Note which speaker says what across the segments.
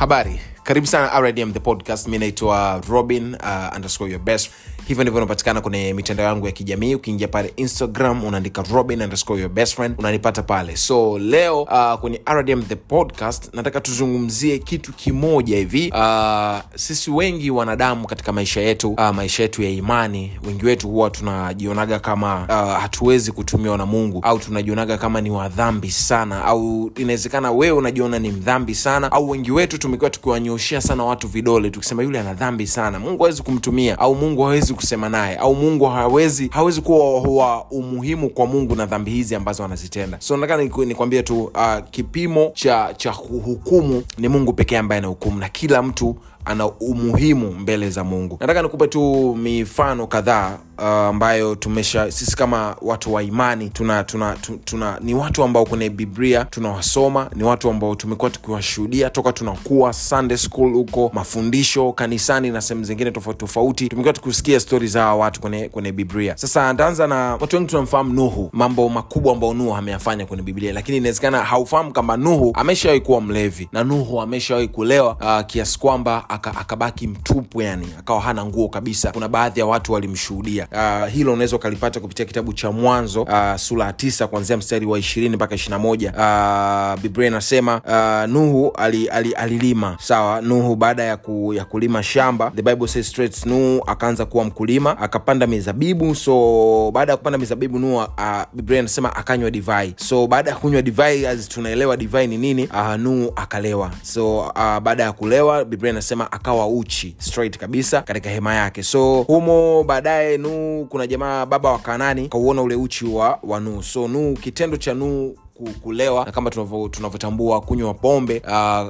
Speaker 1: habari karibu sana rdm the podcast. Mi naitwa robin uh, underscore your best. Hivyo ndivyo unapatikana kwenye mitandao yangu ya kijamii. Ukiingia pale instagram unaandika robin underscore your best friend unanipata pale. So leo uh, kwenye rdm the podcast nataka tuzungumzie kitu kimoja hivi. Uh, sisi wengi wanadamu katika maisha yetu uh, maisha yetu ya imani wengi wetu huwa tunajionaga kama uh, hatuwezi kutumiwa na mungu au tunajionaga kama ni wadhambi sana au inawezekana wewe unajiona ni mdhambi sana au wengi wetu tumekuwa tukiwanyoshea sana watu vidole tukisema yule ana dhambi sana. Mungu hawezi kumtumia au mungu hawezi kusema naye au mungu hawezi hawezi kuwa wa umuhimu kwa mungu na dhambi hizi ambazo anazitenda. So nataka nikwambie tu uh, kipimo cha cha hukumu ni mungu pekee ambaye anahukumu na kila mtu ana umuhimu mbele za mungu. Nataka nikupe tu mifano kadhaa uh, ambayo tumesha sisi kama watu wa imani tuna, tuna, tuna, tuna ni watu ambao kwenye biblia tunawasoma ni watu ambao tumekuwa tukiwashuhudia toka tunakuwa sunday school huko mafundisho kanisani na sehemu zingine tofauti tofauti. Tumekuwa tukisikia stori za watu kwenye, kwenye biblia. Sasa ntaanza na watu wengi tunamfahamu nuhu mambo makubwa ambayo nuhu ameyafanya kwenye biblia lakini inawezekana haufahamu kwamba nuhu ameshawahi kuwa mlevi na nuhu ameshawahi kulewa uh, kiasi kwamba aka- akabaki mtupu yani akawa hana nguo kabisa. Kuna baadhi ya watu walimshuhudia. Uh, hilo unaweza ukalipata kupitia kitabu cha mwanzo uh, sura ya tisa kuanzia mstari wa ishirini mpaka ishirina moja. Uh, biblia inasema uh, nuhu ali, ali, alilima. Sawa nuhu baada ya, ku, ya kulima shamba the bible says straight nuhu akaanza kuwa mkulima akapanda mizabibu. So baada ya kupanda mizabibu nuhu uh, biblia inasema akanywa divai. So baada ya kunywa divai as tunaelewa divai ni nini uh, nuhu akalewa. So uh, baada ya kulewa biblia inasema akawa uchi straight kabisa katika hema yake. So humo baadaye nuhu kuna jamaa baba wa kanani kauona ule uchi wa, wa so nuhu kitendo cha nuhu kulewa na kama tunavyotambua kunywa pombe uh,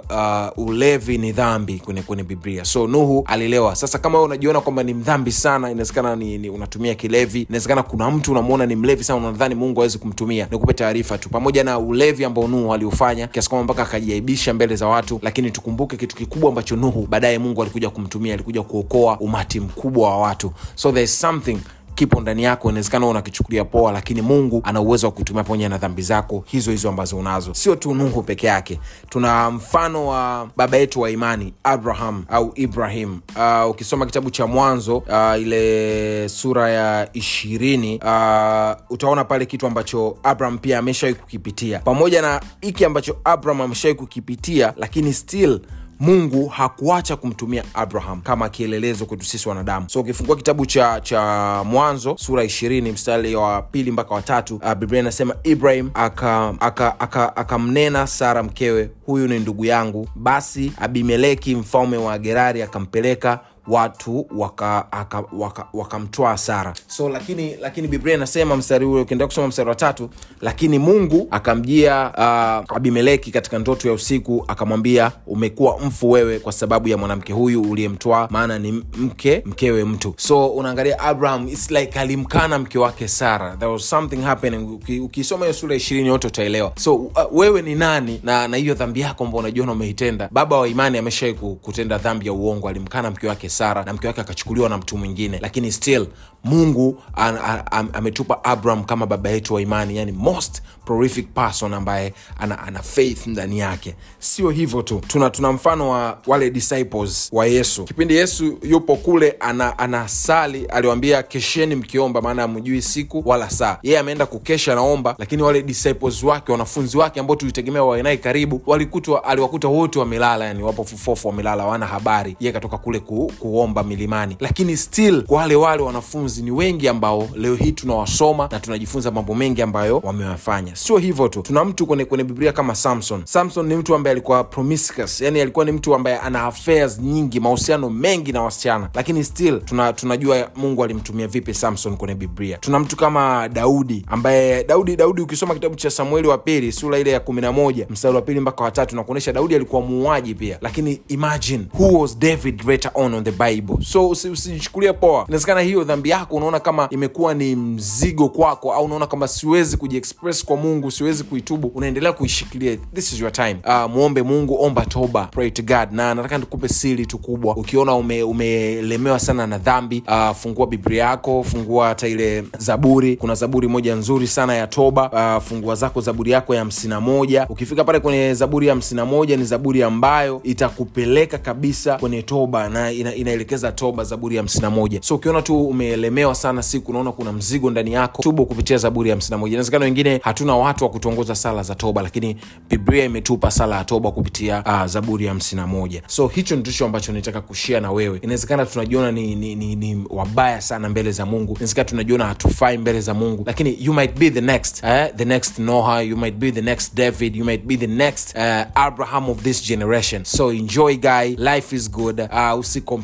Speaker 1: uh, ulevi ni dhambi kwenye, kwenye biblia. So nuhu alilewa. Sasa kama wewe unajiona kwamba ni mdhambi sana inawezekana ni, ni unatumia kilevi. Inawezekana kuna mtu unamwona ni mlevi sana unadhani mungu awezi kumtumia. Nikupe taarifa tu. Pamoja na ulevi ambao nuhu aliufanya kiasi kwamba mpaka akajiaibisha mbele za watu lakini tukumbuke kitu kikubwa ambacho nuhu baadaye mungu alikuja kumtumia alikuja kuokoa umati mkubwa wa watu. So there is something kipo ndani yako inawezekana unakichukulia poa lakini mungu ana uwezo wa kutumia pamoja na dhambi zako hizo hizo ambazo unazo. Sio tu nuhu peke yake. Tuna mfano wa baba yetu wa imani abraham au ibrahim. Uh, ukisoma kitabu cha mwanzo uh, ile sura ya ishirini uh, utaona pale kitu ambacho abraham pia ameshawai kukipitia. Pamoja na hiki ambacho abraham ameshawai kukipitia lakini still mungu hakuacha kumtumia abraham kama kielelezo kwetu sisi wanadamu. So ukifungua kitabu cha cha mwanzo sura ishirini mstari wa pili mpaka watatu uh, biblia inasema ibrahim akamnena aka, aka, aka sara mkewe huyu ni ndugu yangu. Basi abimeleki mfalme wa gerari akampeleka watu wakamtoa waka, waka, waka sara. So lakini lakini biblia inasema mstari ule ukiendelea kusoma mstari wa tatu lakini mungu akamjia uh, abimeleki katika ndoto ya usiku akamwambia umekuwa mfu wewe kwa sababu ya mwanamke huyu uliyemtwaa maana ni mke mkewe mtu. So unaangalia abraham its like alimkana mke wake sara. There was something happening. Ukisoma hiyo sura ishirini yote utaelewa. So uh, wewe ni nani na na hiyo dhambi yako ambao unajiona umeitenda? Baba wa imani ameshawai kutenda dhambi ya uongo alimkana mke wake na mke wake akachukuliwa na mtu mwingine. Lakini still mungu an, an, an, ametupa abraham kama baba yetu wa imani yani most prolific person ambaye ana, ana faith ndani yake. Sio hivyo tu. Tuna, tuna mfano wa wale disciples wa yesu. Kipindi yesu yupo kule ana, anasali aliwambia kesheni mkiomba maana amjui siku wala saa. Yeye ameenda kukesha naomba lakini wale disciples wake wanafunzi wake ambao tulitegemea wawe karibu walikutwa aliwakuta wote wamelala yani wapo fufofu wamelala wana habari. Yeye katoka kule ku, kuomba milimani. Lakini still kwa wale wale wanafunzi ni wengi ambao leo hii tunawasoma na tunajifunza mambo mengi ambayo wamewafanya sio hivyo tu. Tuna mtu kwenye, kwenye biblia kama samson. Samson ni mtu ambaye alikuwa promiscuous. Yani alikuwa ni mtu ambaye ana affairs nyingi mahusiano mengi na wasichana. Lakini still tuna, tunajua mungu alimtumia vipi samson kwenye biblia. Tuna mtu kama daudi ambaye daudi daudi ukisoma kitabu cha samueli wa pili sura ile ya kumi na moja mstari wa pili mpaka watatu nakuonyesha daudi alikuwa muuaji pia. Lakini imagine who was david later on on the the bible. So usichukulie usi poa. Inawezekana hiyo dhambi yako unaona kama imekuwa ni mzigo kwako au unaona kama siwezi kujiexpress kwa mungu siwezi kuitubu unaendelea kuishikilia. This is your time. Uh, muombe mungu omba toba. Pray to god. Na nataka nikupe siri tu kubwa. Ukiona ume, umelemewa sana na dhambi uh, fungua biblia yako fungua hata ile zaburi. Kuna zaburi moja nzuri sana ya toba. Uh, fungua zako zaburi yako ya hamsina moja. Ukifika pale kwenye zaburi ya hamsina moja ni zaburi ambayo itakupeleka kabisa kwenye toba na ina, inaelekeza toba zaburi ya hamsina moja. So ukiona tu umeelemewa sana siku unaona kuna mzigo ndani yako tubu kupitia zaburi ya hamsina moja. Inawezekana wengine hatuna watu wa kutuongoza sala za toba lakini biblia imetupa sala ya toba kupitia uh, zaburi ya hamsina moja. So hicho ndicho ambacho nitaka kushia na wewe. Inawezekana tunajiona ni, ni, ni, ni wabaya sana mbele za mungu. Inawezekana tunajiona hatufai mbele za mungu. Lakini you might be the next eh? the next noah you might be the next david you might be the next uh, abraham of this generation. So enjoy guy. Life is good. Uh,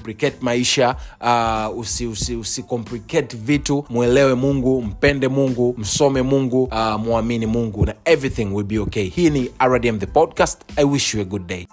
Speaker 1: usicomplicate maisha uh, usi, usi, usicomplicate vitu. Mwelewe mungu mpende mungu msome mungu uh, mwamini mungu na everything will be okay. Hii ni rdm the podcast. I wish you a good day